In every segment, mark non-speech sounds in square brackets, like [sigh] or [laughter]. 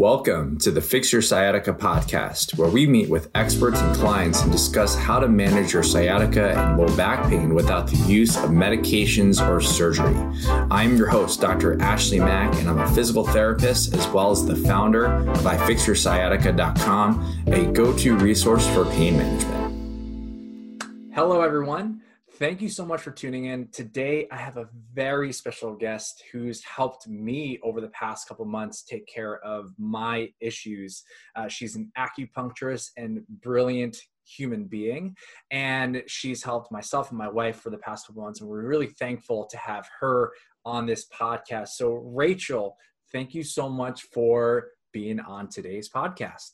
Welcome to the Fix Your Sciatica podcast, where we meet with experts and clients and discuss how to manage your sciatica and low back pain without the use of medications or surgery. I'm your host, Dr. Ashley Mack, and I'm a physical therapist as well as the founder of iFixYourSciatica.com, a go to resource for pain management. Hello, everyone. Thank you so much for tuning in. Today, I have a very special guest who's helped me over the past couple months take care of my issues. Uh, she's an acupuncturist and brilliant human being, and she's helped myself and my wife for the past couple months. And we're really thankful to have her on this podcast. So, Rachel, thank you so much for being on today's podcast.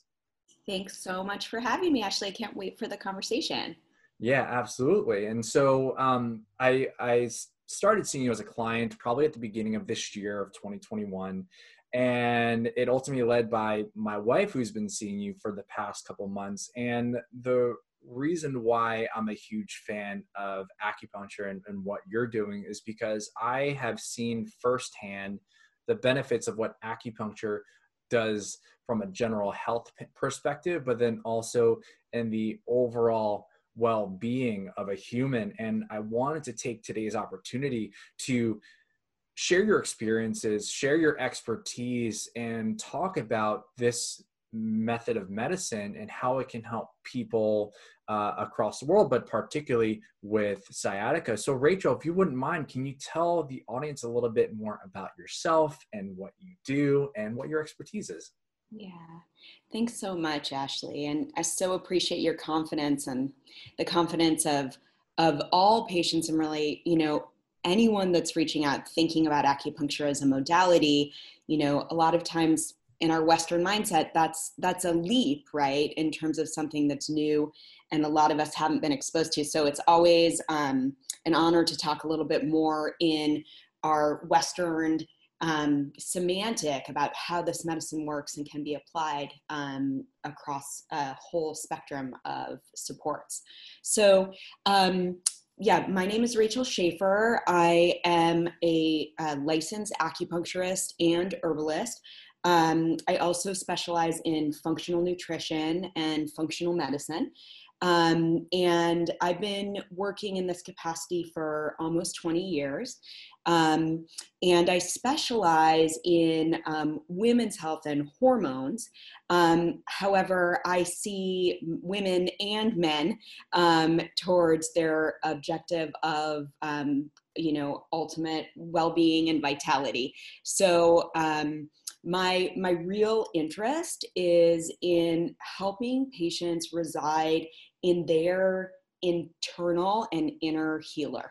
Thanks so much for having me, Ashley. I can't wait for the conversation. Yeah, absolutely. And so um, I I started seeing you as a client probably at the beginning of this year of 2021, and it ultimately led by my wife who's been seeing you for the past couple months. And the reason why I'm a huge fan of acupuncture and, and what you're doing is because I have seen firsthand the benefits of what acupuncture does from a general health perspective, but then also in the overall well being of a human. And I wanted to take today's opportunity to share your experiences, share your expertise, and talk about this method of medicine and how it can help people uh, across the world, but particularly with sciatica. So, Rachel, if you wouldn't mind, can you tell the audience a little bit more about yourself and what you do and what your expertise is? Yeah. Thanks so much, Ashley. And I so appreciate your confidence and the confidence of of all patients and really, you know, anyone that's reaching out thinking about acupuncture as a modality, you know, a lot of times in our western mindset that's that's a leap, right? In terms of something that's new and a lot of us haven't been exposed to. So it's always um, an honor to talk a little bit more in our western um, semantic about how this medicine works and can be applied um, across a whole spectrum of supports. So, um, yeah, my name is Rachel Schaefer. I am a, a licensed acupuncturist and herbalist. Um, I also specialize in functional nutrition and functional medicine. Um, and I've been working in this capacity for almost 20 years. Um, and I specialize in um, women's health and hormones. Um, however, I see women and men um, towards their objective of um, you know ultimate well-being and vitality so um, my my real interest is in helping patients reside in their internal and inner healer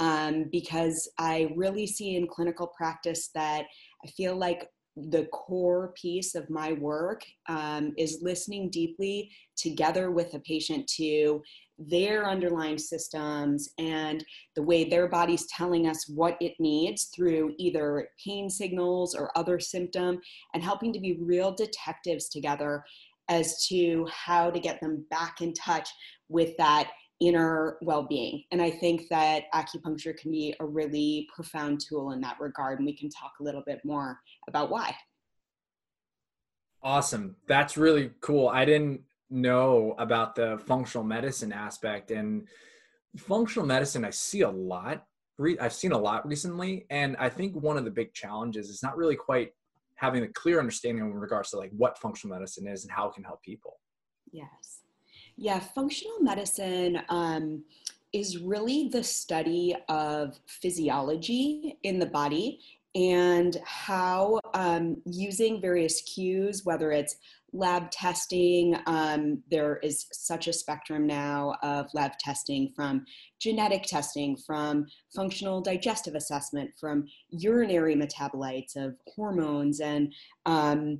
um, because i really see in clinical practice that i feel like the core piece of my work um, is listening deeply together with a patient to their underlying systems and the way their body's telling us what it needs through either pain signals or other symptom and helping to be real detectives together as to how to get them back in touch with that inner well-being. And i think that acupuncture can be a really profound tool in that regard and we can talk a little bit more about why. Awesome. That's really cool. I didn't know about the functional medicine aspect and functional medicine i see a lot i've seen a lot recently and i think one of the big challenges is not really quite having a clear understanding in regards to like what functional medicine is and how it can help people. Yes yeah functional medicine um, is really the study of physiology in the body and how um, using various cues, whether it's lab testing. Um, there is such a spectrum now of lab testing from genetic testing, from functional digestive assessment, from urinary metabolites of hormones and um,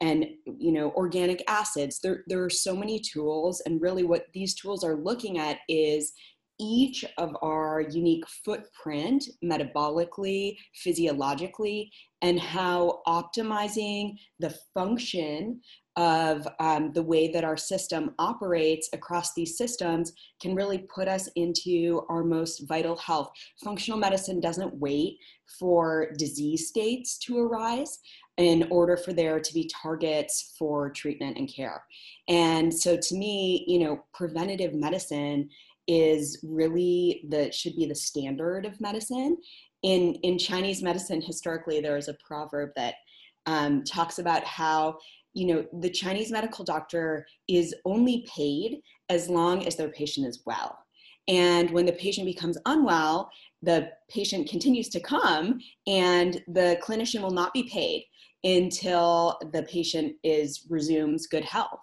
and you know organic acids. There, there are so many tools, and really what these tools are looking at is each of our unique footprint metabolically, physiologically, and how optimizing the function of um, the way that our system operates across these systems can really put us into our most vital health. Functional medicine doesn't wait for disease states to arise. in order for there to be targets for treatment and care. And so to me, you know, preventative medicine is really the should be the standard of medicine. In in Chinese medicine, historically, there is a proverb that um, talks about how you know the Chinese medical doctor is only paid as long as their patient is well. And when the patient becomes unwell, the patient continues to come and the clinician will not be paid until the patient is resumes good health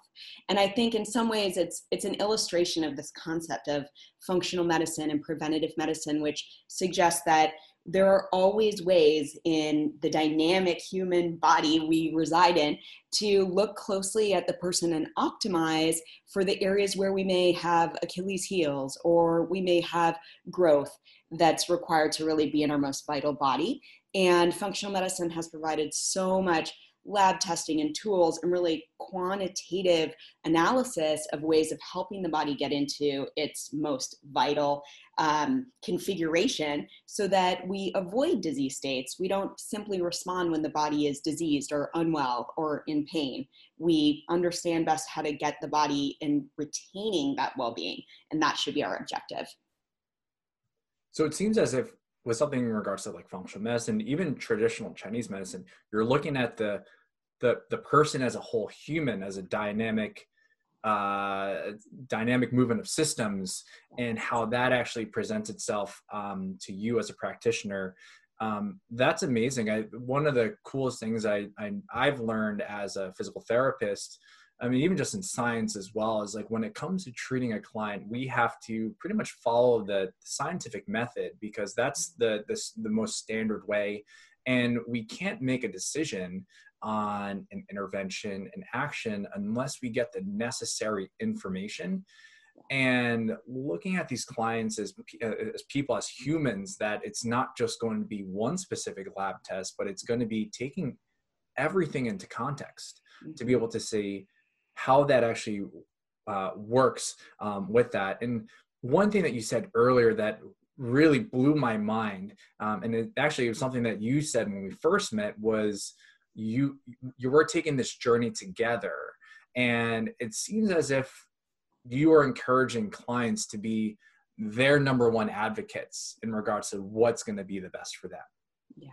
and i think in some ways it's it's an illustration of this concept of functional medicine and preventative medicine which suggests that there are always ways in the dynamic human body we reside in to look closely at the person and optimize for the areas where we may have Achilles heels or we may have growth that's required to really be in our most vital body. And functional medicine has provided so much lab testing and tools and really quantitative analysis of ways of helping the body get into its most vital um, configuration so that we avoid disease states. We don't simply respond when the body is diseased or unwell or in pain. We understand best how to get the body in retaining that well being, and that should be our objective. So it seems as if with something in regards to like functional medicine, even traditional Chinese medicine, you're looking at the the the person as a whole human as a dynamic uh, dynamic movement of systems and how that actually presents itself um, to you as a practitioner. Um, that's amazing. I, one of the coolest things I, I i've learned as a physical therapist I mean, even just in science as well, is like when it comes to treating a client, we have to pretty much follow the scientific method because that's the, the, the most standard way. And we can't make a decision on an intervention and action unless we get the necessary information and looking at these clients as, uh, as people as humans that it's not just going to be one specific lab test but it's going to be taking everything into context to be mm-hmm. able to see how that actually uh, works um, with that. And one thing that you said earlier that really blew my mind, um, and it actually was something that you said when we first met was you you were taking this journey together, and it seems as if you are encouraging clients to be their number one advocates in regards to what's going to be the best for them. Yeah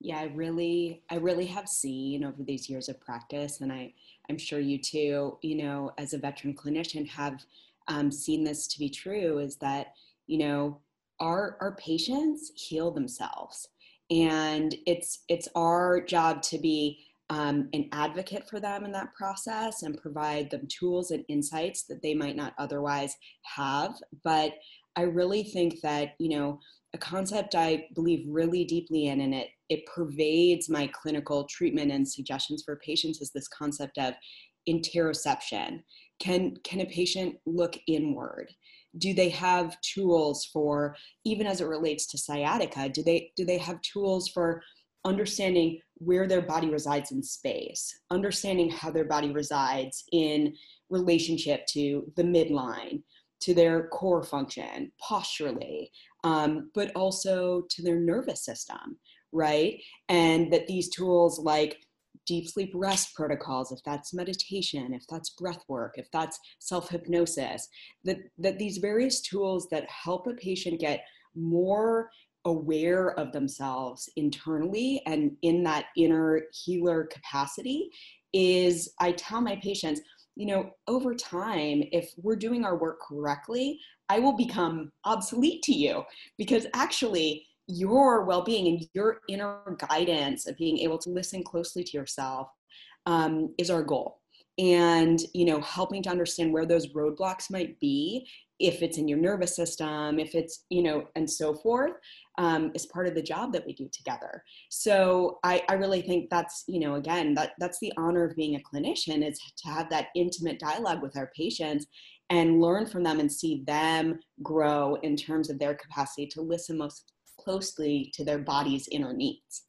yeah i really i really have seen over these years of practice and i i'm sure you too you know as a veteran clinician have um, seen this to be true is that you know our our patients heal themselves. And it's it's our job to be um, an advocate for them in that process and provide them tools and insights that they might not otherwise have. But i really think that you know a concept I believe really deeply in, and it it pervades my clinical treatment and suggestions for patients is this concept of interoception. Can can a patient look inward? Do they have tools for even as it relates to sciatica? Do they do they have tools for understanding where their body resides in space, understanding how their body resides in relationship to the midline, to their core function, posturally, um, but also to their nervous system, right? And that these tools like deep sleep rest protocols, if that's meditation, if that's breath work, if that's self hypnosis, that, that these various tools that help a patient get more aware of themselves internally and in that inner healer capacity is I tell my patients, you know, over time, if we're doing our work correctly, I will become obsolete to you because actually your well-being and your inner guidance of being able to listen closely to yourself um, is our goal. And you know helping to understand where those roadblocks might be if it's in your nervous system if it's you know and so forth um, is part of the job that we do together. So I, I really think that's you know again that that's the honor of being a clinician is to have that intimate dialogue with our patients and learn from them and see them grow in terms of their capacity to listen most closely to their body's inner needs.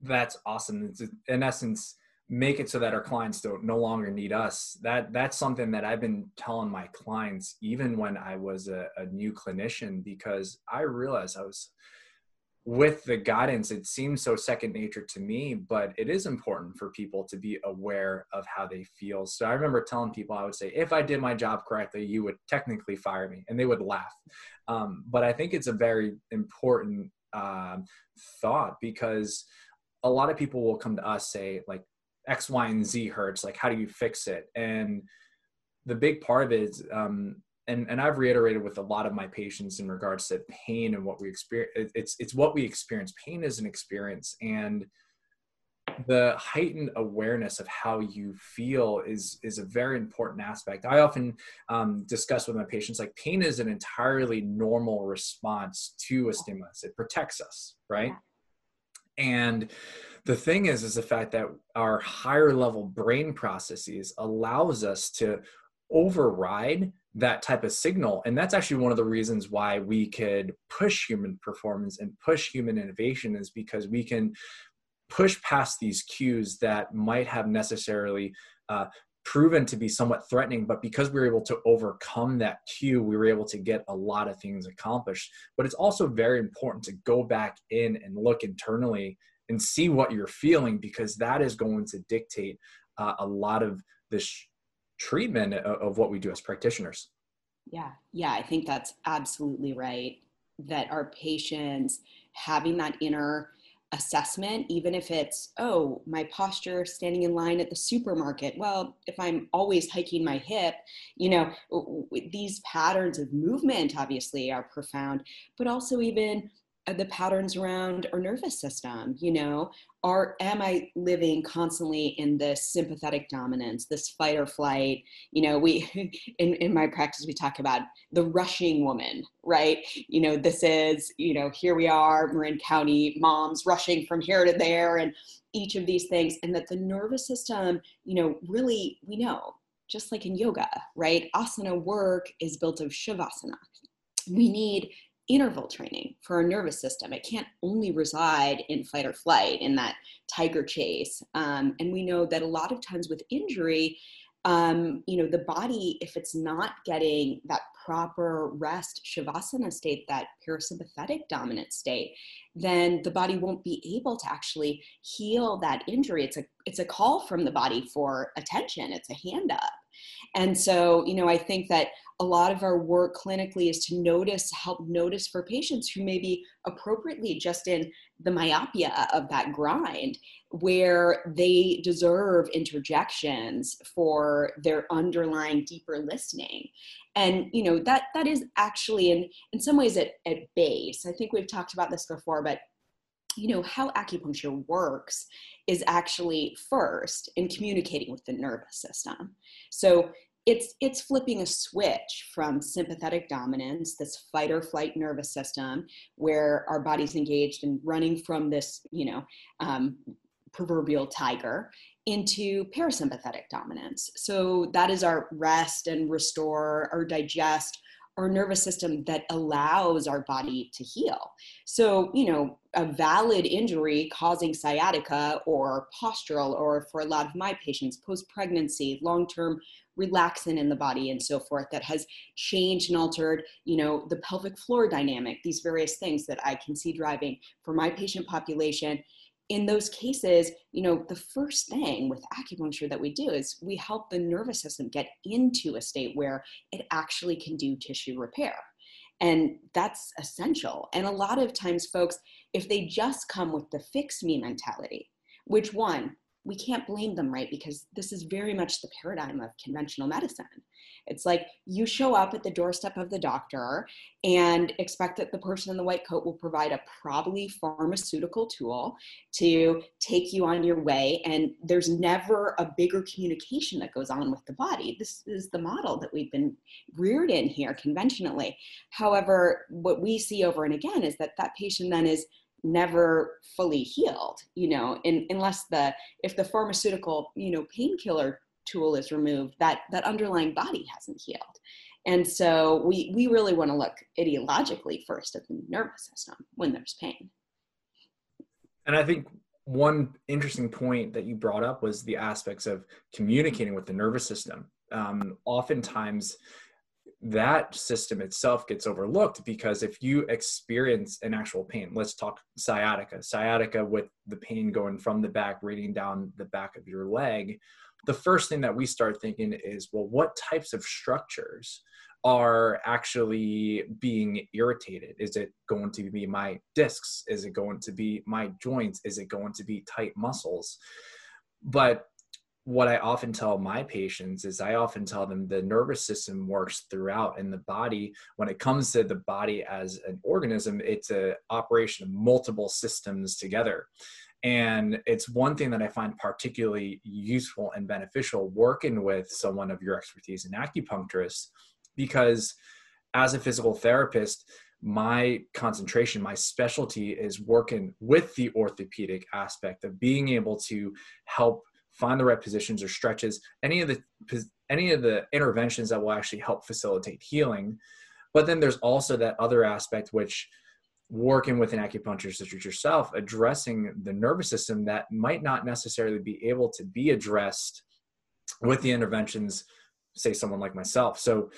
That's awesome. It's, in essence, make it so that our clients don't no longer need us. That that's something that I've been telling my clients even when I was a, a new clinician because I realized I was with the guidance, it seems so second nature to me, but it is important for people to be aware of how they feel. So I remember telling people, I would say, if I did my job correctly, you would technically fire me, and they would laugh. Um, but I think it's a very important um, thought because a lot of people will come to us say like X, Y, and Z hurts. Like, how do you fix it? And the big part of it is um, and and I've reiterated with a lot of my patients in regards to pain and what we experience. It's it's what we experience. Pain is an experience, and the heightened awareness of how you feel is is a very important aspect. I often um, discuss with my patients like pain is an entirely normal response to a stimulus. It protects us, right? And the thing is, is the fact that our higher level brain processes allows us to override that type of signal. And that's actually one of the reasons why we could push human performance and push human innovation is because we can push past these cues that might have necessarily uh, proven to be somewhat threatening, but because we were able to overcome that cue, we were able to get a lot of things accomplished. But it's also very important to go back in and look internally and see what you're feeling because that is going to dictate uh, a lot of this treatment of what we do as practitioners. Yeah, yeah, I think that's absolutely right. That our patients having that inner assessment, even if it's, oh, my posture standing in line at the supermarket. Well, if I'm always hiking my hip, you know, these patterns of movement obviously are profound, but also even Uh, the patterns around our nervous system you know? Are am i living constantly in this sympathetic dominance this fight or flight? You know we [laughs] in, in my practice we talk about the rushing woman right? You know this is you know here we are marin county moms rushing from here to there and each of these things and that the nervous system you know really we know just like in yoga right? Asana work is built of shavasana. We need interval training for our nervous system. It can't only reside in fight or flight, in that tiger chase. Um, and we know that a lot of times with injury, um, you know, the body, if it's not getting that proper rest shavasana state, that parasympathetic dominant state, then the body won't be able to actually heal that injury. It's a it's a call from the body for attention. It's a hand up. And so, you know, I think that a lot of our work clinically is to notice, help notice for patients who may be appropriately just in the myopia of that grind, where they deserve interjections for their underlying deeper listening. And you know that that is actually in in some ways at, at base. I think we've talked about this before, but you know how acupuncture works is actually first in communicating with the nervous system so it's it's flipping a switch from sympathetic dominance this fight or flight nervous system where our body's engaged in running from this you know um, proverbial tiger into parasympathetic dominance. So that is our rest and restore or digest our nervous system that allows our body to heal. So, you know, a valid injury causing sciatica or postural, or for a lot of my patients, post pregnancy, long term relaxin in the body and so forth that has changed and altered you know the pelvic floor dynamic these various things that i can see driving for my patient population in those cases, you know, the first thing with acupuncture that we do is we help the nervous system get into a state where it actually can do tissue repair. And that's essential. And a lot of times, folks, if they just come with the fix me mentality, which one, we can't blame them, right? Because this is very much the paradigm of conventional medicine. It's like you show up at the doorstep of the doctor and expect that the person in the white coat will provide a probably pharmaceutical tool to take you on your way. And there's never a bigger communication that goes on with the body. This is the model that we've been reared in here conventionally. However, what we see over and again is that that patient then is never fully healed you know in, unless the if the pharmaceutical you know painkiller tool is removed that that underlying body hasn't healed. And so we we really want to look ideologically first at the nervous system when there's pain. And i think one interesting point that you brought up was the aspects of communicating with the nervous system. Um, oftentimes that system itself gets overlooked because if you experience an actual pain, let's talk sciatica, sciatica with the pain going from the back, radiating down the back of your leg, the first thing that we start thinking is, well, what types of structures are actually being irritated? Is it going to be my discs? Is it going to be my joints? Is it going to be tight muscles? But what I often tell my patients is I often tell them the nervous system works throughout in the body. When it comes to the body as an organism, it's a operation of multiple systems together. And it's one thing that I find particularly useful and beneficial working with someone of your expertise, an acupuncturist, because as a physical therapist, my concentration, my specialty is working with the orthopedic aspect of being able to help find the right positions or stretches, any of the any of the interventions that will actually help facilitate healing. But then there's also that other aspect which working with an acupuncturist such as yourself, addressing the nervous system that might not necessarily be able to be addressed with the interventions, say someone like myself. So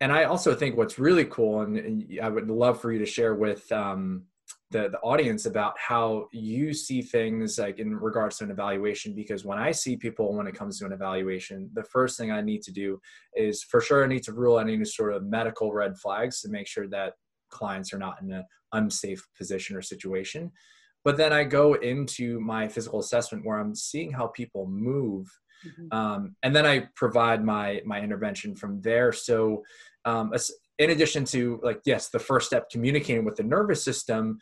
and I also think what's really cool, and, I would love for you to share with um, the, the audience about how you see things like in regards to an evaluation because when i see people when it comes to an evaluation the first thing i need to do is for sure i need to rule any sort of medical red flags to make sure that clients are not in an unsafe position or situation but then i go into my physical assessment where i'm seeing how people move mm-hmm. um, and then i provide my my intervention from there so um, in addition to like yes the first step communicating with the nervous system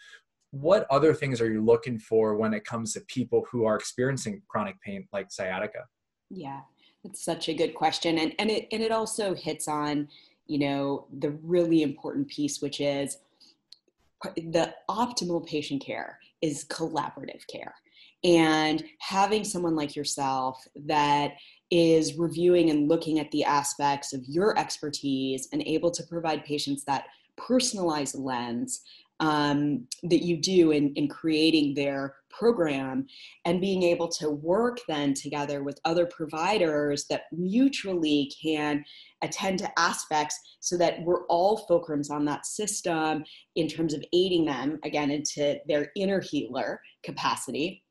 what other things are you looking for when it comes to people who are experiencing chronic pain like sciatica? Yeah that's such a good question and and it and it also hits on you know the really important piece which is the optimal patient care is collaborative care and having someone like yourself that is reviewing and looking at the aspects of your expertise and able to provide patients that personalized lens um, that you do in, in creating their program and being able to work then together with other providers that mutually can attend to aspects so that we're all fulcrums on that system in terms of aiding them again into their inner healer capacity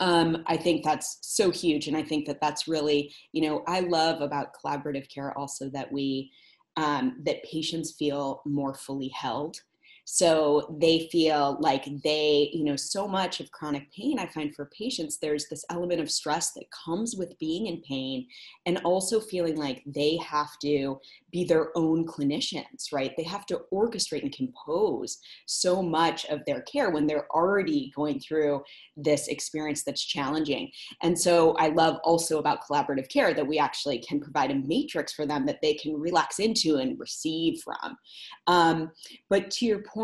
um, I think that's so huge. And I think that that's really, you know, I love about collaborative care also that we, um, that patients feel more fully held so they feel like they, you know, so much of chronic pain, I find for patients, there's this element of stress that comes with being in pain and also feeling like they have to be their own clinicians, right? They have to orchestrate and compose so much of their care when they're already going through this experience that's challenging. And so I love also about collaborative care that we actually can provide a matrix for them that they can relax into and receive from. Um, but to your point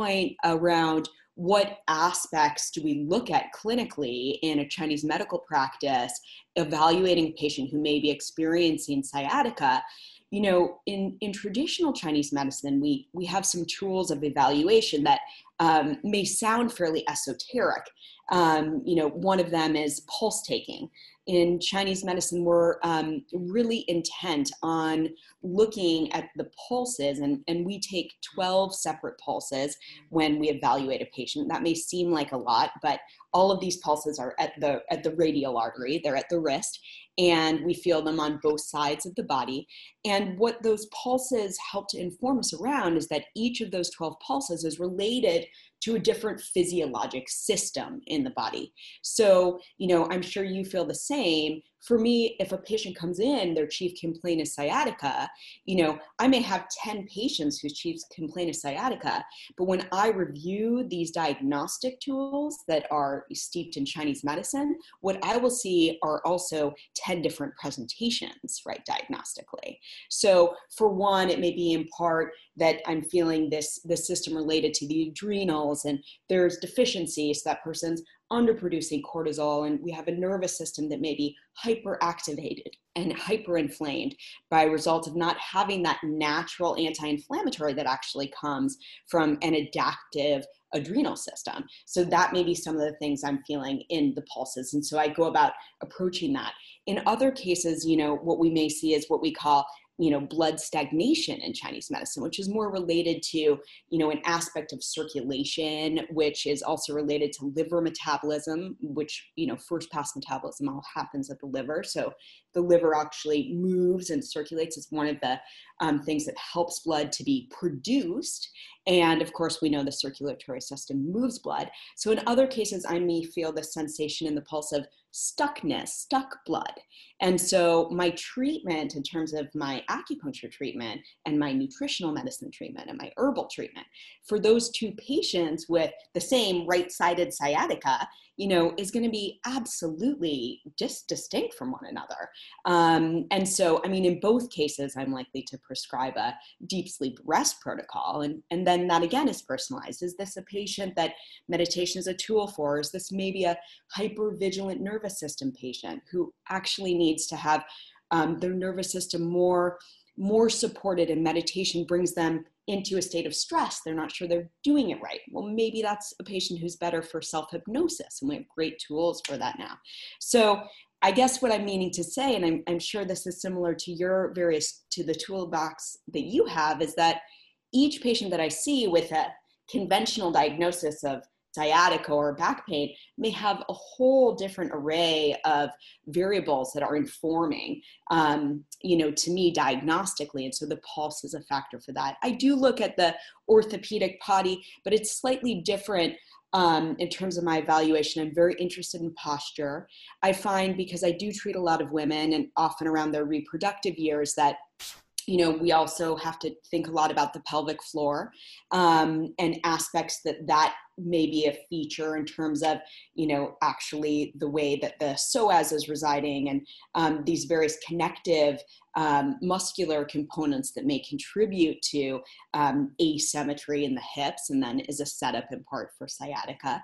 around what aspects do we look at clinically in a Chinese medical practice evaluating a patient who may be experiencing sciatica? You know, in, in traditional Chinese medicine, we, we have some tools of evaluation that um, may sound fairly esoteric. Um, you know, one of them is pulse taking in Chinese medicine, we're um, really intent on looking at the pulses, and, and we take 12 separate pulses when we evaluate a patient. That may seem like a lot, but all of these pulses are at the at the radial artery they're at the wrist and we feel them on both sides of the body and what those pulses help to inform us around is that each of those 12 pulses is related to a different physiologic system in the body. So, you know, I'm sure you feel the same for me, if a patient comes in, their chief complaint is sciatica, you know, I may have 10 patients whose chief complaint is sciatica, but when I review these diagnostic tools that are steeped in Chinese medicine, what I will see are also 10 different presentations, right, diagnostically. So for one, it may be in part that I'm feeling this, this system related to the adrenals and there's deficiencies, that person's underproducing cortisol and we have a nervous system that may be hyperactivated and hyperinflamed by result of not having that natural anti-inflammatory that actually comes from an adaptive adrenal system. So that may be some of the things i'm feeling in the pulses and so i go about approaching that. In other cases you know what we may see is what we call you know blood stagnation in chinese medicine which is more related to you know an aspect of circulation which is also related to liver metabolism which you know first pass metabolism all happens at the liver. So the liver actually moves and circulates it's one of the um, things that helps blood to be produced. And of course we know the circulatory system moves blood. So in other cases i may feel the sensation in the pulse of stuckness, stuck blood. And so my treatment in terms of my acupuncture treatment and my nutritional medicine treatment and my herbal treatment for those two patients with the same right-sided sciatica, you know, is going to be absolutely just distinct from one another. Um, and so, I mean, in both cases, I'm likely to prescribe a deep sleep rest protocol. And, and then that again is personalized. Is this a patient that meditation is a tool for? Is this maybe a hyper vigilant nervous system patient who actually needs to have um, their nervous system more more supported and meditation brings them into a state of stress. They're not sure they're doing it right. Well, maybe that's a patient who's better for self hypnosis, and we have great tools for that now. So, I guess what I'm meaning to say, and I'm, I'm sure this is similar to your various, to the toolbox that you have, is that each patient that I see with a conventional diagnosis of sciatica or back pain may have a whole different array of variables that are informing um, you know to me diagnostically and so the pulse is a factor for that. I do look at the orthopedic PODI but it's slightly different um, in terms of my evaluation. I'm very interested in posture. I find because i do treat a lot of women and often around their reproductive years that you know we also have to think a lot about the pelvic floor um, and aspects that that may be a feature in terms of you know actually the way that the psoas is residing and um, these various connective um, muscular components that may contribute to um, asymmetry in the hips and then is a setup in part for sciatica.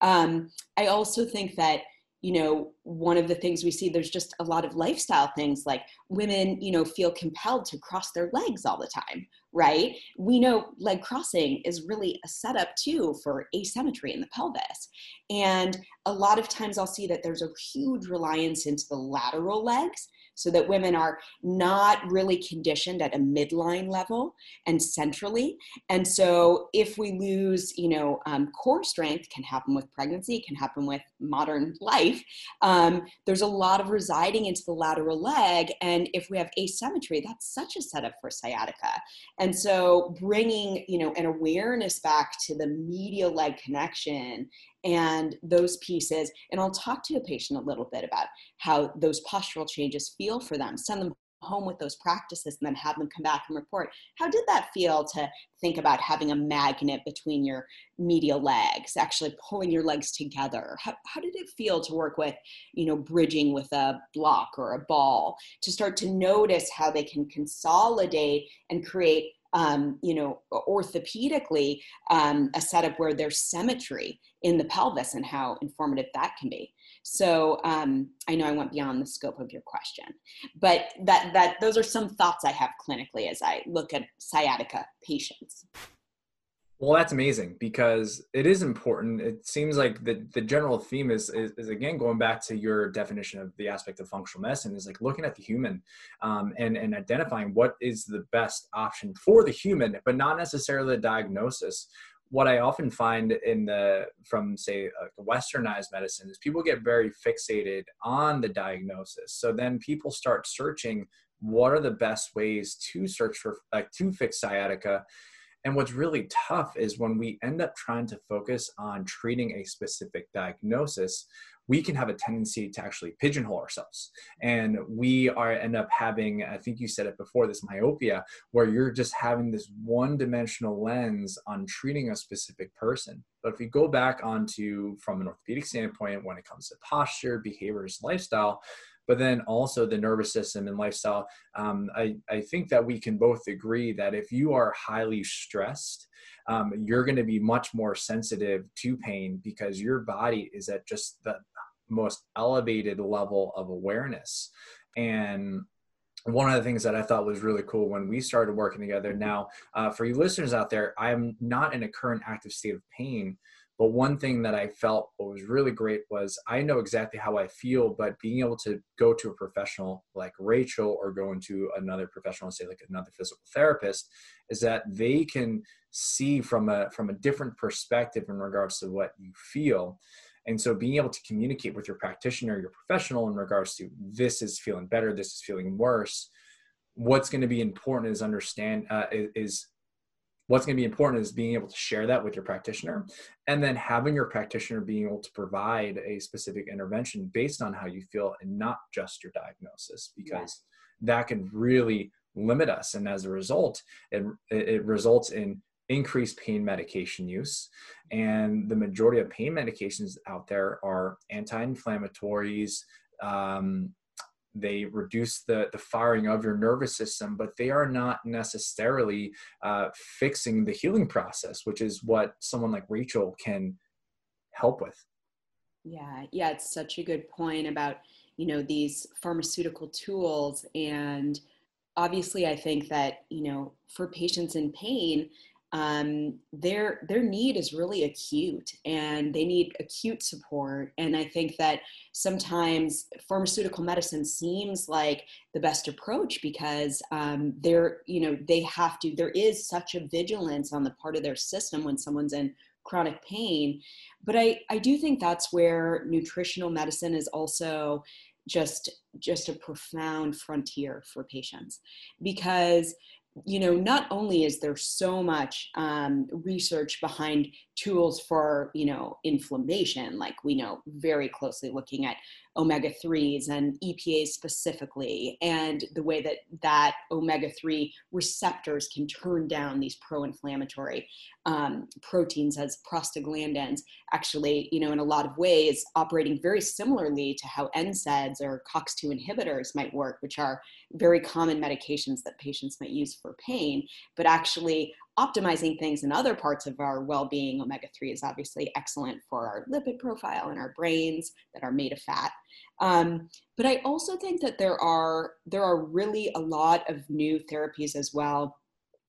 Um, i also think that you know one of the things we see there's just a lot of lifestyle things like women you know feel compelled to cross their legs all the time right? We know leg crossing is really a setup too for asymmetry in the pelvis. And a lot of times i'll see that there's a huge reliance into the lateral legs so that women are not really conditioned at a midline level and centrally. And so if we lose, you know, um, core strength can happen with pregnancy, can happen with modern life. Um, there's a lot of residing into the lateral leg. And if we have asymmetry, that's such a setup for sciatica. And so bringing, you know, an awareness back to the medial leg connection and those pieces. And I'll talk to a patient a little bit about how those postural changes feel for them, send them home with those practices and then have them come back and report how did that feel to think about having a magnet between your medial legs actually pulling your legs together how, how did it feel to work with you know bridging with a block or a ball to start to notice how they can consolidate and create um, you know, orthopedically, um, a setup where there's symmetry in the pelvis and how informative that can be. So um, I know I went beyond the scope of your question, but that that those are some thoughts I have clinically as I look at sciatica patients. Well, that's amazing because it is important. It seems like the, the general theme is, is, is, again going back to your definition of the aspect of functional medicine is like looking at the human um, and, and identifying what is the best option for the human, but not necessarily the diagnosis. What I often find in the from say uh, westernized medicine is people get very fixated on the diagnosis. So then people start searching what are the best ways to search for like to fix sciatica and what's really tough is when we end up trying to focus on treating a specific diagnosis, we can have a tendency to actually pigeonhole ourselves. And we are end up having, I think you said it before, this myopia, where you're just having this one dimensional lens on treating a specific person. But if we go back onto from an orthopedic standpoint, when it comes to posture, behaviors, lifestyle, but then also the nervous system and lifestyle. Um, I, I think that we can both agree that if you are highly stressed, um, you're going to be much more sensitive to pain because your body is at just the most elevated level of awareness. And one of the things that I thought was really cool when we started working together. Now, uh, for you listeners out there, I'm not in a current active state of pain, But one thing that I felt was really great was I know exactly how I feel, but being able to go to a professional like Rachel or go into another professional, say like another physical therapist, is that they can see from a from a different perspective in regards to what you feel. And so being able to communicate with your practitioner, your professional in regards to this is feeling better, this is feeling worse. What's going to be important is understand uh, is what's going to be important is being able to share that with your practitioner and then having your practitioner being able to provide a specific intervention based on how you feel and not just your diagnosis because yeah. that can really limit us and as a result it, it results in increased pain medication use and the majority of pain medications out there are anti-inflammatories um, they reduce the, the firing of your nervous system, but they are not necessarily uh, fixing the healing process, which is what someone like Rachel can help with. Yeah, yeah, it's such a good point about you know these pharmaceutical tools, and obviously, I think that you know for patients in pain, um, their their need is really acute and they need acute support. And i think that sometimes pharmaceutical medicine seems like the best approach because um, they're you know they have to there is such a vigilance on the part of their system when someone's in chronic pain. But i i do think that's where nutritional medicine is also just just a profound frontier for patients because you know, not only is there so much um, research behind tools for, you know, inflammation, like we know very closely looking at omega 3s and EPA specifically, and the way that that omega 3 receptors can turn down these pro inflammatory um, proteins as prostaglandins, actually, you know, in a lot of ways, operating very similarly to how NSAIDs or COX2 inhibitors might work, which are very common medications that patients might use for pain, but actually optimizing things in other parts of our well-being. Omega-3 is obviously excellent for our lipid profile and our brains that are made of fat. Um, but i also think that there are there are really a lot of new therapies as well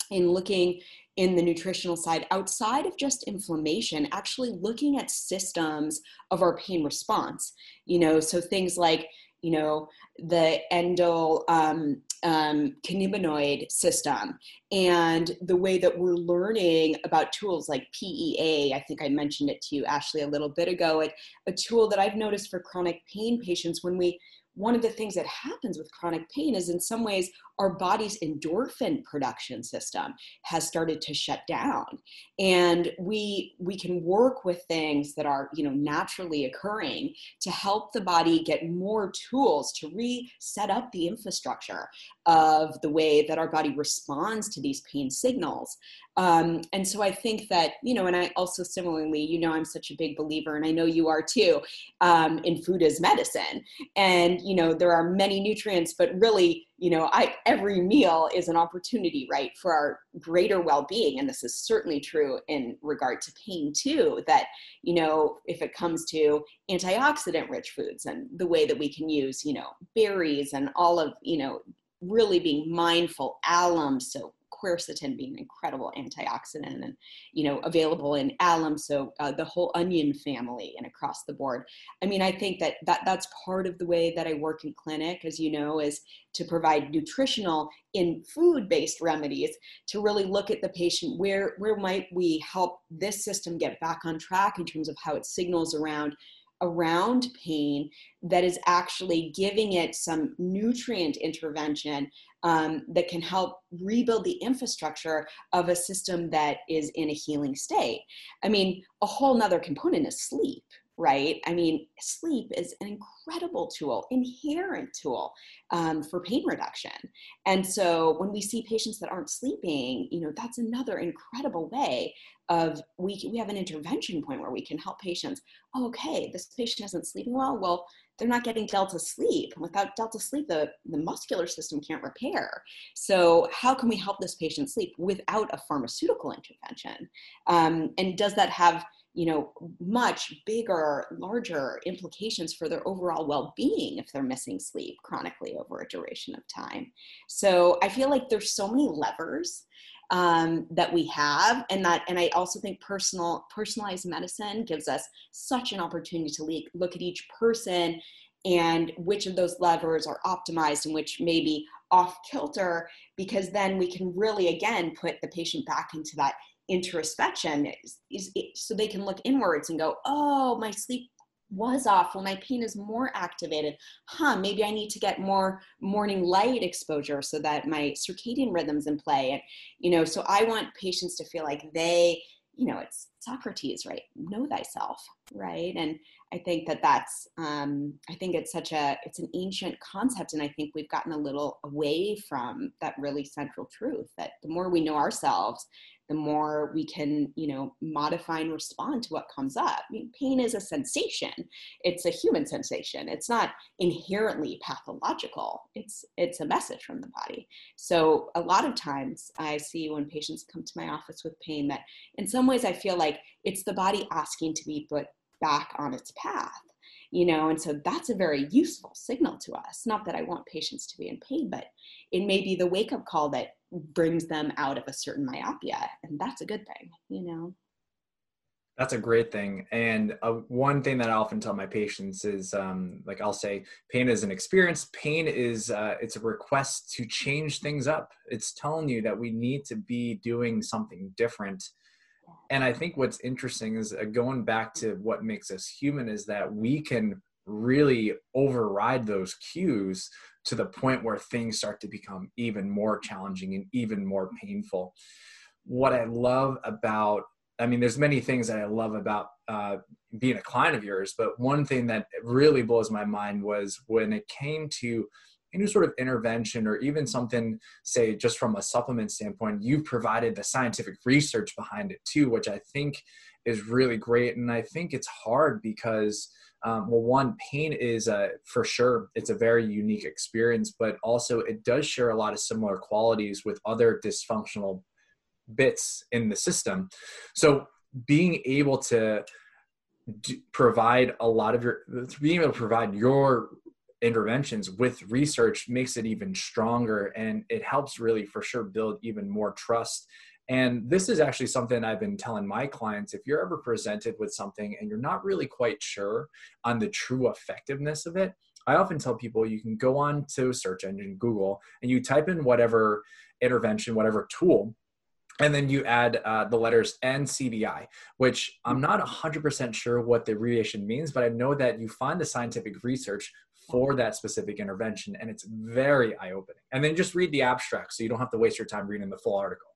in looking in the nutritional side outside of just inflammation actually looking at systems of our pain response. You know so things like you know the endo um, um, cannabinoid system and the way that we're learning about tools like PEA. I think I mentioned it to you, Ashley, a little bit ago. It, a tool that I've noticed for chronic pain patients when we one of the things that happens with chronic pain is in some ways our body's endorphin production system has started to shut down and we we can work with things that are you know naturally occurring to help the body get more tools to reset up the infrastructure of the way that our body responds to these pain signals um, and so I think that, you know, and I also similarly, you know, I'm such a big believer, and I know you are too, um, in food as medicine. And, you know, there are many nutrients, but really, you know, I, every meal is an opportunity, right, for our greater well being. And this is certainly true in regard to pain too, that, you know, if it comes to antioxidant rich foods and the way that we can use, you know, berries and all of, you know, really being mindful allium so quercetin being an incredible antioxidant and you know available in allium so uh, the whole onion family and across the board. I mean i think that, that that's part of the way that i work in clinic as you know is to provide nutritional in food based remedies to really look at the patient where where might we help this system get back on track in terms of how it signals around around pain that is actually giving it some nutrient intervention um, that can help rebuild the infrastructure of a system that is in a healing state. I mean, a whole nother component is sleep right? I mean, sleep is an incredible tool, inherent tool um, for pain reduction. And so when we see patients that aren't sleeping, you know, that's another incredible way of we, we have an intervention point where we can help patients. Oh, okay, this patient isn't sleeping well. Well, they're not getting delta sleep. Without delta sleep, the, the muscular system can't repair. So, how can we help this patient sleep without a pharmaceutical intervention? Um, and does that have you know much bigger larger implications for their overall well-being if they're missing sleep chronically over a duration of time so i feel like there's so many levers um, that we have and that and i also think personal personalized medicine gives us such an opportunity to look at each person and which of those levers are optimized and which may be off kilter because then we can really again put the patient back into that introspection. So they can look inwards and go oh my sleep was off well my pain is more activated. Huh maybe i need to get more morning light exposure so that my circadian rhythms in play. And you know so i want patients to feel like they you know it's socrates right? Know thyself right? And i think that that's um, i think it's such a it's an ancient concept and i think we've gotten a little away from that really central truth that the more we know ourselves the more we can, you know, modify and respond to what comes up. I mean, pain is a sensation. It's a human sensation. It's not inherently pathological. It's it's a message from the body. So a lot of times I see when patients come to my office with pain that in some ways I feel like it's the body asking to be put back on its path you know and so that's a very useful signal to us not that i want patients to be in pain but it may be the wake up call that brings them out of a certain myopia and that's a good thing you know? That's a great thing and uh, one thing that i often tell my patients is um, like i'll say pain is an experience. Pain is uh, it's a request to change things up. It's telling you that we need to be doing something different. And i think what's interesting is uh, going back to what makes us human is that we can really override those cues to the point where things start to become even more challenging and even more painful. What I love about, I mean, there's many things that I love about uh, being a client of yours, but one thing that really blows my mind was when it came to any sort of intervention or even something, say, just from a supplement standpoint, you've provided the scientific research behind it too, which I think is really great. And I think it's hard because um, well one pain is uh, for sure it's a very unique experience but also it does share a lot of similar qualities with other dysfunctional bits in the system. So being able to d- provide a lot of your being able to provide your interventions with research makes it even stronger and it helps really for sure build even more trust and this is actually something I've been telling my clients if you're ever presented with something and you're not really quite sure on the true effectiveness of it, I often tell people you can go on to search engine Google and you type in whatever intervention, whatever tool, and then you add uh, the letters NCBI, which I'm not 100% sure what the abbreviation means, but I know that you find the scientific research for that specific intervention, and it's very eye opening. And then just read the abstract so you don't have to waste your time reading the full article.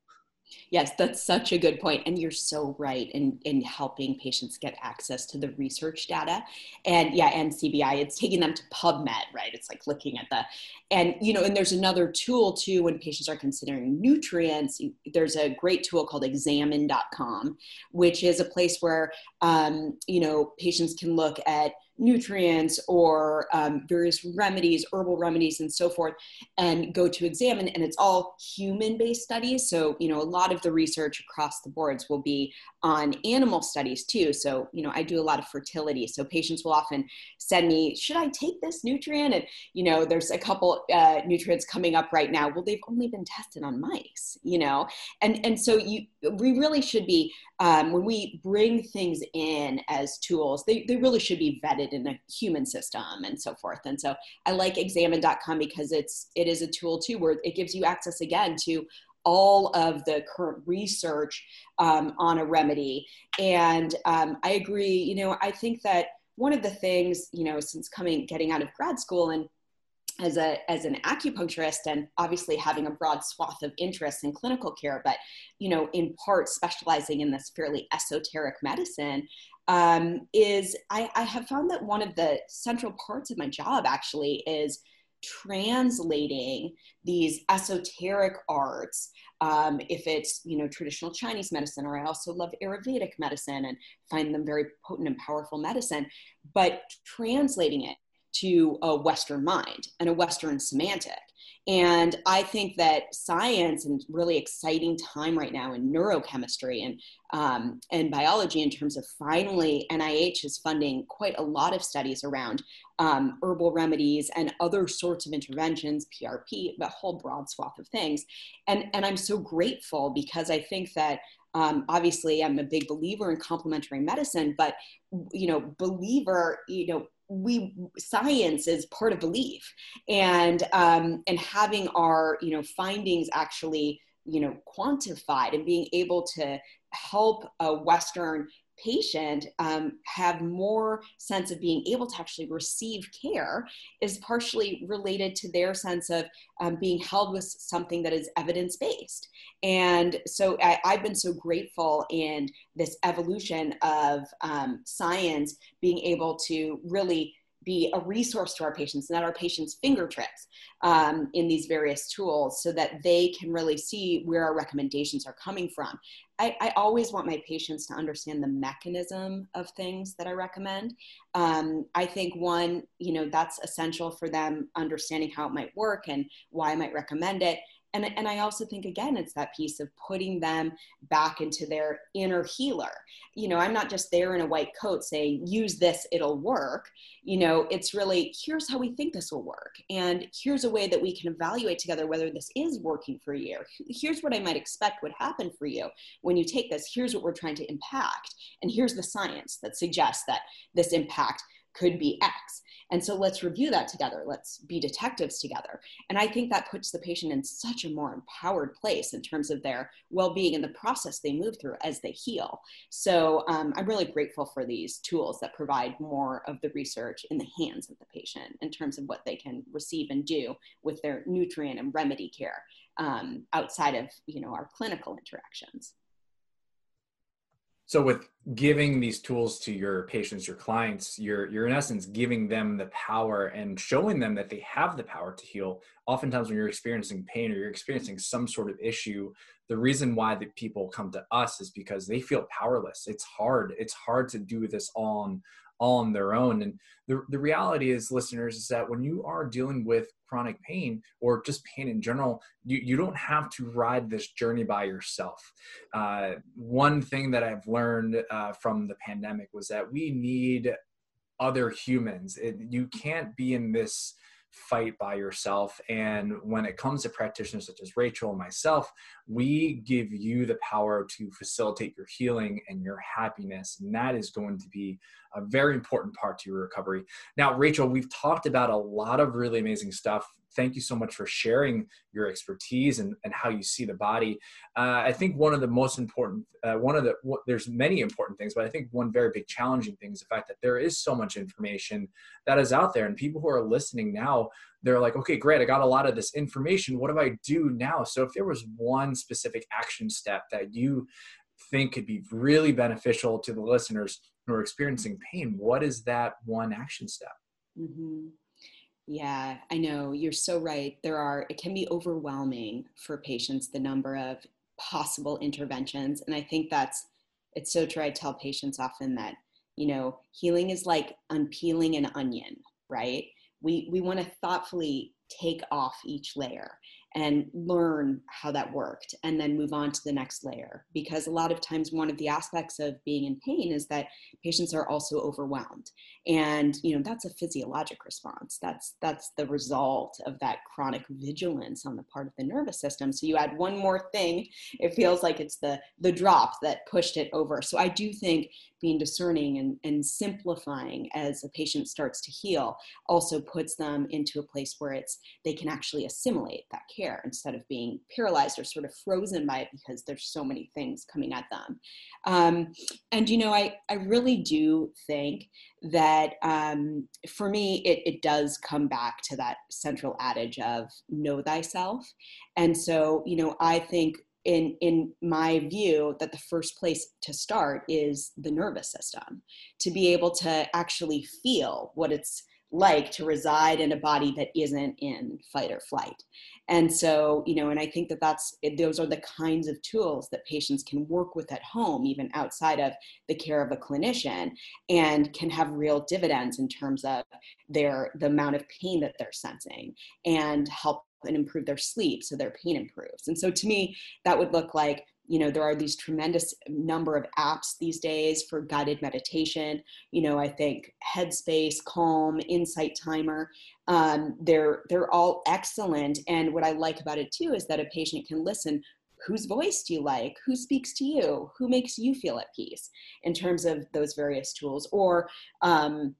Yes, that's such a good point. And you're so right in, in helping patients get access to the research data. And yeah, NCBI, it's taking them to PubMed, right? It's like looking at the, and you know, and there's another tool too when patients are considering nutrients. There's a great tool called examine.com, which is a place where, um, you know, patients can look at nutrients or um, various remedies, herbal remedies, and so forth, and go to examine. And it's all human based studies. So, you know, a lot of the research across the boards will be on animal studies too. So, you know, I do a lot of fertility. So, patients will often send me, should I take this nutrient? And, you know, there's a couple uh, nutrients coming up right now. Well, they've only been tested on mice, you know? And, and so you, we really should be, um, when we bring things in as tools, they, they really should be vetted in a human system and so forth. And so I like examine.com because it's, it is a tool too, where it gives you access again to all of the current research um, on a remedy. And um, I agree, you know, I think that one of the things, you know, since coming, getting out of grad school and as a as an acupuncturist and obviously having a broad swath of interest in clinical care but you know in part specializing in this fairly esoteric medicine um, is I, I have found that one of the central parts of my job actually is translating these esoteric arts um, if it's you know traditional chinese medicine or i also love ayurvedic medicine and find them very potent and powerful medicine but translating it to a Western mind and a Western semantic. And I think that science and really exciting time right now in neurochemistry and um, and biology in terms of finally NIH is funding quite a lot of studies around um, herbal remedies and other sorts of interventions, PRP, a whole broad swath of things. And and I'm so grateful because I think that um, obviously i'm a big believer in complementary medicine but you know believer you know we science is part of belief. And um, and having our you know findings actually you know quantified and being able to help a western patient um, have more sense of being able to actually receive care is partially related to their sense of um, being held with something that is evidence based. And so I, have been so grateful in this evolution of um, science being able to really be a resource to our patients, not our patients' fingertips um, in these various tools so that they can really see where our recommendations are coming from. I, I always want my patients to understand the mechanism of things that I recommend. Um, I think one, you know, that's essential for them understanding how it might work and why I might recommend it and, and i also think again it's that piece of putting them back into their inner healer. You know i'm not just there in a white coat saying use this it'll work. You know it's really here's how we think this will work and here's a way that we can evaluate together whether this is working for you. Here's what i might expect would happen for you when you take this. Here's what we're trying to impact and here's the science that suggests that this impact could be X. And so let's review that together. Let's be detectives together. And I think that puts the patient in such a more empowered place in terms of their well being and the process they move through as they heal. So um, I'm really grateful for these tools that provide more of the research in the hands of the patient in terms of what they can receive and do with their nutrient and remedy care um, outside of you know our clinical interactions so with giving these tools to your patients your clients you're you're in essence giving them the power and showing them that they have the power to heal. Oftentimes when you're experiencing pain or you're experiencing some sort of issue the reason why the people come to us is because they feel powerless. It's hard. It's hard to do this on all on their own. And the, the reality is, listeners, is that when you are dealing with chronic pain or just pain in general, you, you don't have to ride this journey by yourself. Uh, one thing that I've learned uh, from the pandemic was that we need other humans. It, you can't be in this fight by yourself. And when it comes to practitioners such as Rachel and myself, we give you the power to facilitate your healing and your happiness. And that is going to be a very important part to your recovery. Now, Rachel, we've talked about a lot of really amazing stuff thank you so much for sharing your expertise and, and how you see the body. Uh, I think one of the most important, uh, one of the, there's many important things, but I think one very big challenging thing is the fact that there is so much information that is out there and people who are listening now, they're like, okay, great, I got a lot of this information. What do I do now? So if there was one specific action step that you think could be really beneficial to the listeners who are experiencing pain, what is that one action step? Mm-hmm. Yeah, I know. You're so right. There are, it can be overwhelming for patients, the number of possible interventions. And I think that's, it's so true. I tell patients often that, you know, healing is like unpeeling an onion, right? We, we want to thoughtfully take off each layer and learn how that worked and then move on to the next layer. Because a lot of times one of the aspects of being in pain is that patients are also overwhelmed. And you know that's a physiologic response. That's that's the result of that chronic vigilance on the part of the nervous system. So you add one more thing it feels like it's the the drop that pushed it over. So i do think being discerning and, and simplifying as a patient starts to heal also puts them into a place where it's they can actually assimilate that care instead of being paralyzed or sort of frozen by it because there's so many things coming at them. Um, and you know i i really do think that um, for me it, it does come back to that central adage of know thyself. And so you know i think in in my view that the first place to start is the nervous system to be able to actually feel what it's like to reside in a body that isn't in fight or flight and so you know and i think that that's those are the kinds of tools that patients can work with at home even outside of the care of a clinician and can have real dividends in terms of their the amount of pain that they're sensing and help and improve their sleep so their pain improves. And so to me that would look like you know there are these tremendous number of apps these days for guided meditation you know i think headspace calm insight timer um, they're they're all excellent. And what i like about it too is that a patient can listen whose voice do you like? Who speaks to you? Who makes you feel at peace in terms of those various tools? Or um,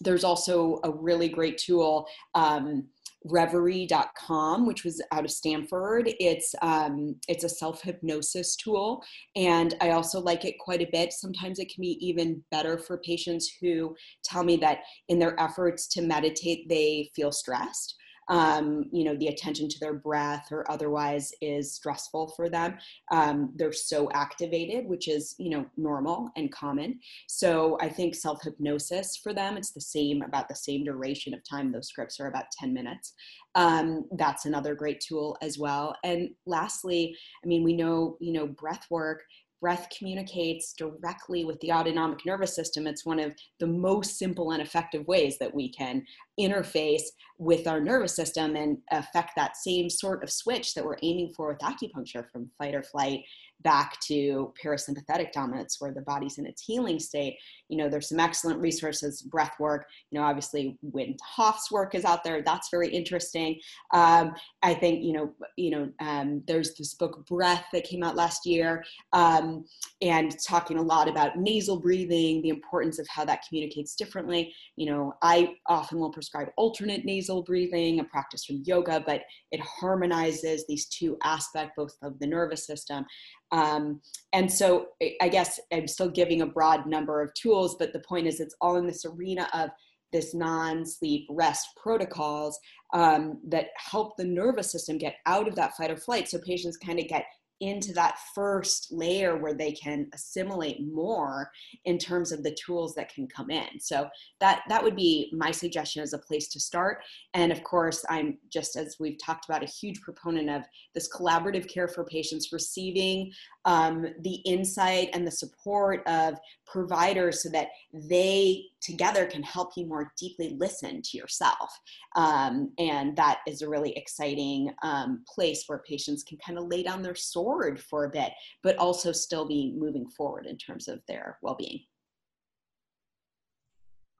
there's also a really great tool um, reveri.com which was out of stanford. It's um, it's a self-hypnosis tool and i also like it quite a bit. Sometimes it can be even better for patients who tell me that in their efforts to meditate they feel stressed um, you know, the attention to their breath or otherwise is stressful for them. Um, they're so activated, which is, you know, normal and common. So I think self hypnosis for them, it's the same, about the same duration of time. Those scripts are about 10 minutes. Um, that's another great tool as well. And lastly, I mean, we know, you know, breath work breath communicates directly with the autonomic nervous system. It's one of the most simple and effective ways that we can interface with our nervous system and affect that same sort of switch that we're aiming for with acupuncture from fight or flight back to parasympathetic dominance where the body's in its healing state. You know there's some excellent resources breath work you know obviously Wim Hof's work is out there. That's very interesting. Um, i think you know you know um, there's this book breath that came out last year um, and talking a lot about nasal breathing the importance of how that communicates differently. You know i often will prescribe alternate nasal breathing a practice from yoga but it harmonizes these two aspects both of the nervous system um, and so I guess I'm still giving a broad number of tools, but the point is it's all in this arena of this non-sleep rest protocols um, that help the nervous system get out of that fight or flight. So patients kind of get into that first layer where they can assimilate more in terms of the tools that can come in. So that that would be my suggestion as a place to start. And of course i'm just as we've talked about a huge proponent of this collaborative care for patients receiving um, the insight and the support of providers so that they together can help you more deeply listen to yourself. Um, and that is a really exciting um, place where patients can kind of lay down their sword for a bit, but also still be moving forward in terms of their well being.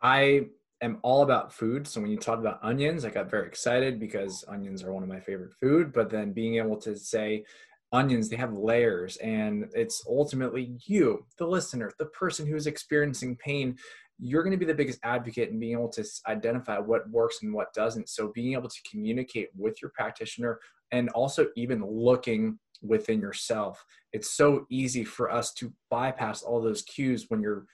I am all about food. So when you talk about onions, I got very excited because onions are one of my favorite food. But then being able to say, onions they have layers and it's ultimately you the listener the person who's experiencing pain. You're going to be the biggest advocate in being able to identify what works and what doesn't. So being able to communicate with your practitioner and also even looking within yourself. It's so easy for us to bypass all those cues when you're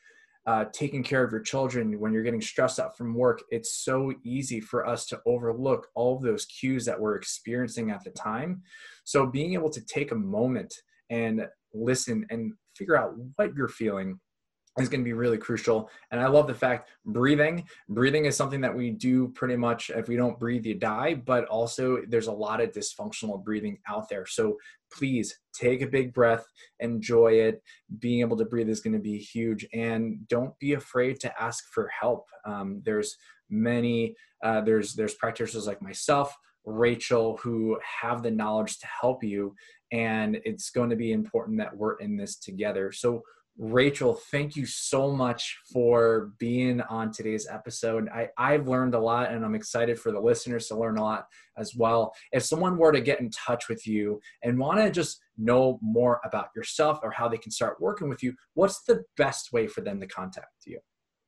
uh, taking care of your children, when you're getting stressed out from work, it's so easy for us to overlook all of those cues that we're experiencing at the time. So, being able to take a moment and listen and figure out what you're feeling is going to be really crucial. And I love the fact breathing. Breathing is something that we do pretty much. If we don't breathe, you die. But also, there's a lot of dysfunctional breathing out there. So please take a big breath, enjoy it. Being able to breathe is going to be huge. And don't be afraid to ask for help. Um, there's many. Uh, there's there's practitioners like myself. Rachel, who have the knowledge to help you, and it's going to be important that we're in this together. So, Rachel, thank you so much for being on today's episode. I, I've learned a lot and I'm excited for the listeners to learn a lot as well. If someone were to get in touch with you and want to just know more about yourself or how they can start working with you, what's the best way for them to contact you?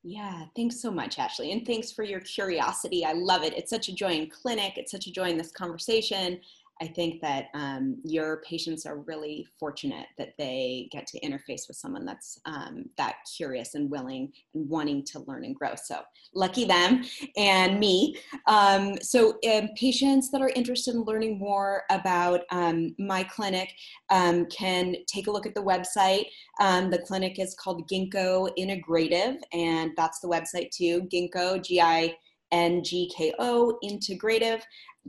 Yeah, thanks so much, Ashley. And thanks for your curiosity. I love it. It's such a joy in clinic, it's such a joy in this conversation. I think that um, your patients are really fortunate that they get to interface with someone that's um, that curious and willing and wanting to learn and grow. So lucky them and me. Um, so um, patients that are interested in learning more about um, my clinic um, can take a look at the website. the clinic is called Ginkgo Integrative, and that's the website too. Ginkgo, G I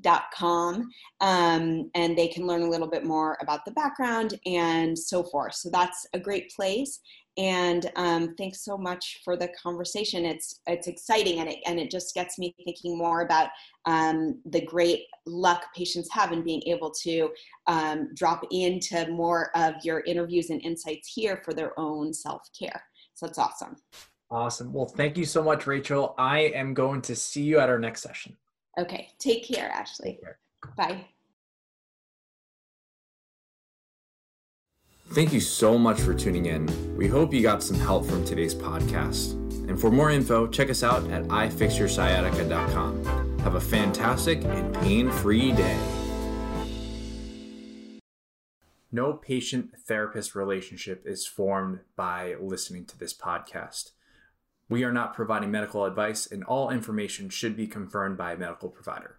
ngko com um, and they can learn a little bit more about the background and so forth. So that's a great place. And um, thanks so much for the conversation. It's it's exciting and it, and it just gets me thinking more about um, the great luck patients have in being able to um, drop into more of your interviews and insights here for their own self-care. So that's awesome. Awesome. Well thank you so much rachel. I am going to see you at our next session okay take care ashley take care. bye Thank you so much for tuning in. We hope you got some help from today's podcast. And for more info, check us out at ifixyoursciatica.com. Have a fantastic and pain free day. No patient therapist relationship is formed by listening to this podcast. We are not providing medical advice, and all information should be confirmed by a medical provider.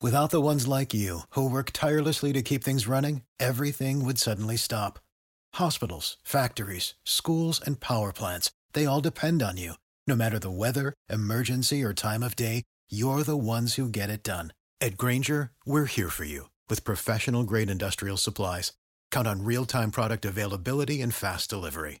Without the ones like you, who work tirelessly to keep things running, everything would suddenly stop. Hospitals, factories, schools, and power plants, they all depend on you. No matter the weather, emergency, or time of day, you're the ones who get it done. At Grainger, we're here for you with professional grade industrial supplies. Count on real time product availability and fast delivery.